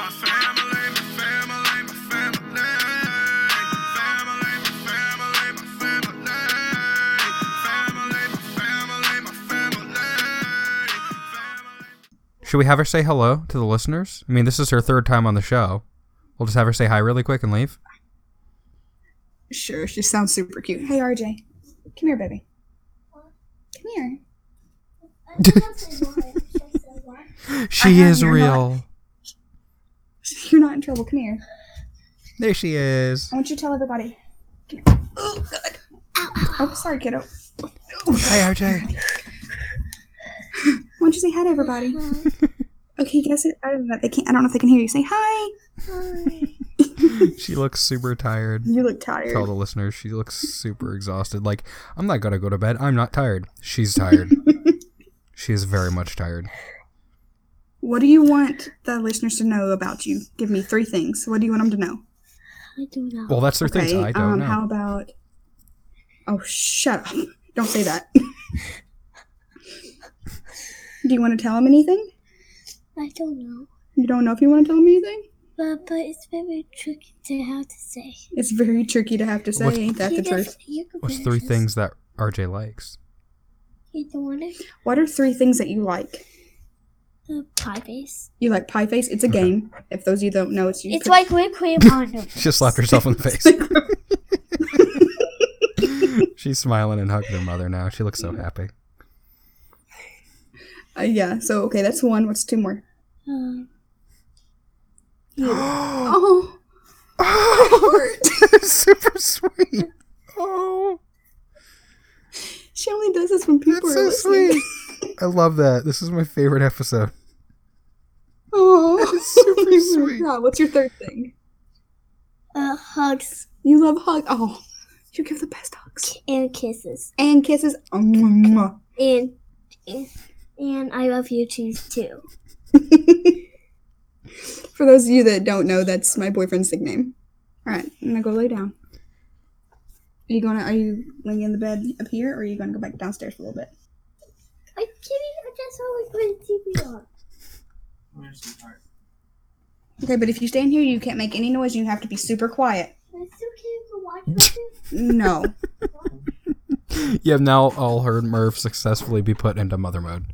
My family, my family, my family. Family, my family, my family. Family, my family, my family. Should we have her say hello to the listeners? I mean, this is her third time on the show. We'll just have her say hi really quick and leave. Sure, she sounds super cute. Hey, RJ. Come here, baby. Come here. She is your real. You're not in trouble. Come here. There she is. I want you to tell everybody. Come here. Oh, God. Oh, sorry, kiddo. Hi, RJ. Why don't you say hi to everybody? Okay, guess it. I don't know. They can't. I don't know if they can hear you. Say hi. hi. She looks super tired. You look tired. Tell the listeners she looks super exhausted. Like, I'm not gonna go to bed. I'm not tired. She's tired. she is very much tired. What do you want the listeners to know about you? Give me three things. What do you want them to know? I don't know. Well, that's their okay. things. I don't um, know. How about? Oh, shut up! Don't say that. do you want to tell them anything? I don't know. You don't know if you want to tell them anything. But but it's very tricky to have to say. It's very tricky to have to say. What's- Ain't that the truth? just- you can What's three things that RJ likes? You don't want it? What are three things that you like? The pie face. You like Pie Face? It's a game. If those of you don't know, it's you. It's put- like whipped cream on the She just slapped herself in the face. She's smiling and hugging her mother now. She looks so happy. Uh, yeah. So okay, that's one. What's two more? Um, Oh, super sweet. Oh, she only does this when people that's are so listening. sweet. I love that. This is my favorite episode. Oh, super sweet. God, what's your third thing? uh, hugs You love hug. Oh, you give the best hugs and kisses. and kisses. And and, and I love you too too. For those of you that don't know, that's my boyfriend's nickname. All right, I'm gonna go lay down. Are you gonna? Are you laying in the bed up here, or are you gonna go back downstairs for a little bit? I'm kidding. I just always put the TV on. Okay, but if you stay in here, you can't make any noise. You have to be super quiet. I still can't go watch it. No. You have now all heard Murph successfully be put into mother mode.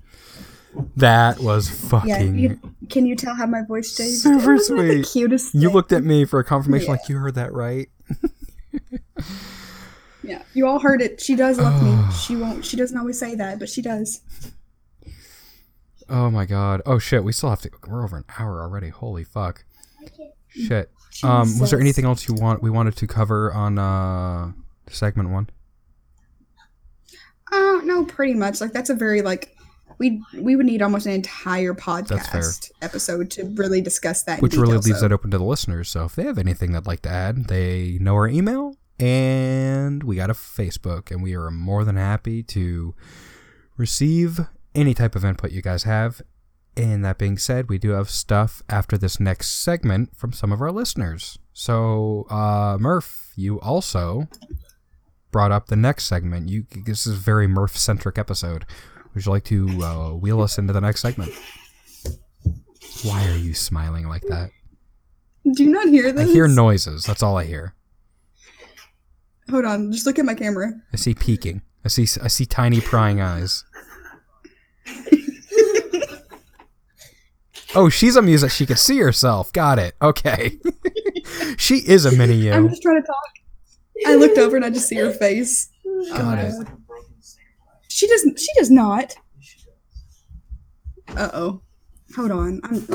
That was fucking. Yeah. you You, can you tell how my voice changed? Super It wasn't The sweet. cutest. thing. looked at me for a confirmation, Yeah. like you heard that right. Yeah, you all heard it. She does love me. She won't. She doesn't always say that, but she does. Oh my god. Oh shit. We still have to. We're over an hour already. Holy fuck. Shit. Um, was there anything else you want we wanted to cover on uh segment one? Uh, no, pretty much. Like that's a very like we we would need almost an entire podcast episode to really discuss that. in Which really leaves so- it open to the listeners. So if they have anything they'd like to add, they know our email and we got a Facebook and we are more than happy to receive any type of input you guys have. And that being said, we do have stuff after this next segment from some of our listeners. So, uh, Murph, you also brought up the next segment. You this is a very Murph centric episode. Would you like to uh, wheel us into the next segment? Why are you smiling like that? Do you not hear this? I hear noises. That's all I hear. Hold on, just look at my camera. I see peeking. I see. I see tiny prying eyes. oh, she's amused that she can see herself. Got it. Okay. she is a mini you. I'm just trying to talk. I looked over and I just see her face. Got it. She doesn't. She does not. Uh oh. Hold on. I'm.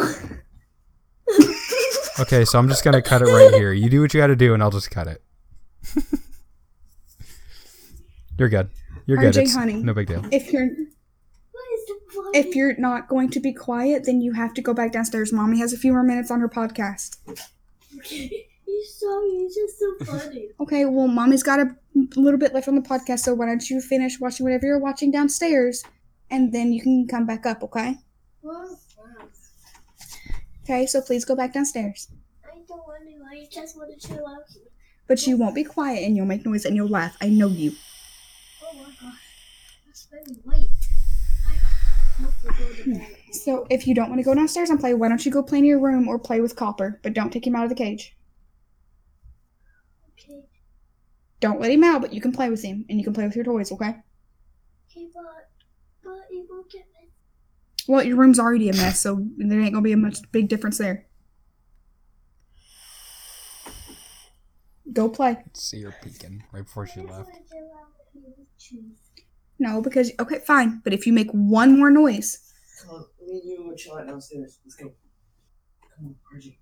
Okay, so I'm just gonna cut it right here. You do what you got to do, and I'll just cut it. You're good. You're good. RJ It's honey. no big deal. If you're What is the point? if you're not going to be quiet, then you have to go back downstairs. Mommy has a few more minutes on her podcast. You're sorry. You're just so funny. Okay, well, mommy's got a little bit left on the podcast, so why don't you finish watching whatever you're watching downstairs, and then you can come back up, okay? Well, Okay, so please go back downstairs. I don't want to. I just want to chill out. But you won't be quiet, and you'll make noise, and you'll laugh. I know you. Oh my gosh. That's very white. I have to go to bed. So if you don't want to go downstairs and play, why don't you go play in your room or play with Copper? But don't take him out of the cage. Okay. Don't let him out, but you can play with him and you can play with your toys, okay? Okay, but but it will get me. Well, your room's already a mess, so there ain't gonna be a much big difference there. Go play. See her peeking right before she left. No, because okay, fine. But if you make one more noise, Come on, me and you will chill out downstairs. Let's go. Come on, Archie.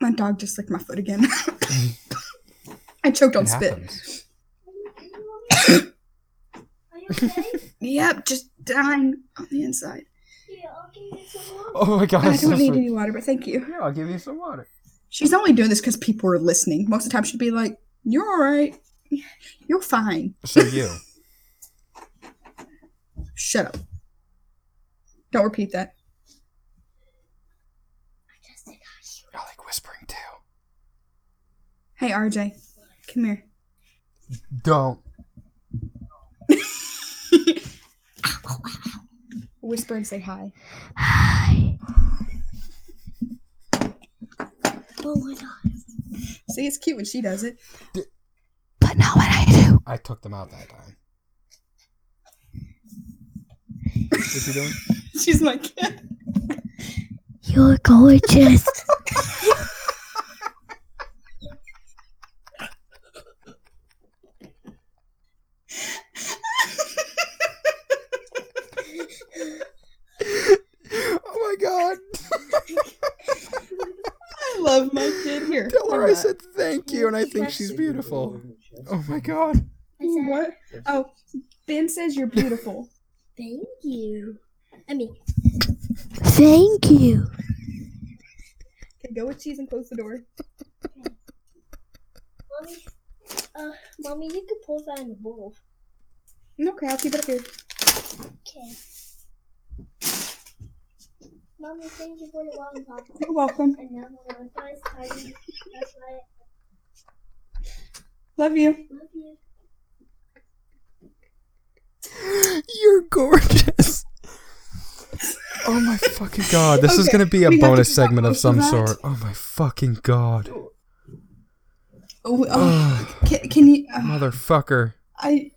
My dog just licked my foot again. I choked on It spit. happens. Are you okay? Yep, just dying on the inside. yeah, I'll give you some water. Oh my god. I don't need sweet. any water, but thank you. Yeah, I'll give you some water. She's only doing this because people are listening. Most of the time, she'd be like, "You're all right. You're fine. So you. Shut up. Don't repeat that." I just said I like whispering too. Hey, RJ, come here. Don't. Whisper and say hi. Hi. Oh my god. See, it's cute when she does it. But not when I do. I took them out that time. What's he doing? She's my kid. You're gorgeous. Oh my god. I love my kid. Here. Tell her I said thank you and I think she's beautiful. Oh my god. What? Oh, Ben says you're beautiful. Thank you. I mean, thank you. Okay, go with cheese and close the door. Mommy, uh, mommy, you can pour that in the bowl. Okay, I'll keep it up here. Okay. Mommy, thank you for the lollipop. You're welcome. And now my Wi-Fi is tiny. That's why Love you. Love you. You're gorgeous. Oh my fucking god. This is Okay, gonna be a we have to bonus cut segment of most some that. sort. Oh my fucking god. Oh, oh, can, can you? Uh, Motherfucker. I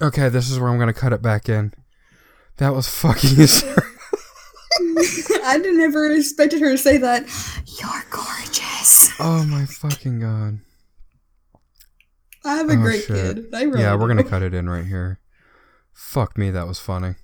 Okay, this is where I'm gonna cut it back in. That was fucking I didn't expected her to say that. You're gorgeous. Oh my fucking god. I have a Oh, great shit. kid. Really Yeah, we're gonna cut it in right here. Fuck me, that was funny.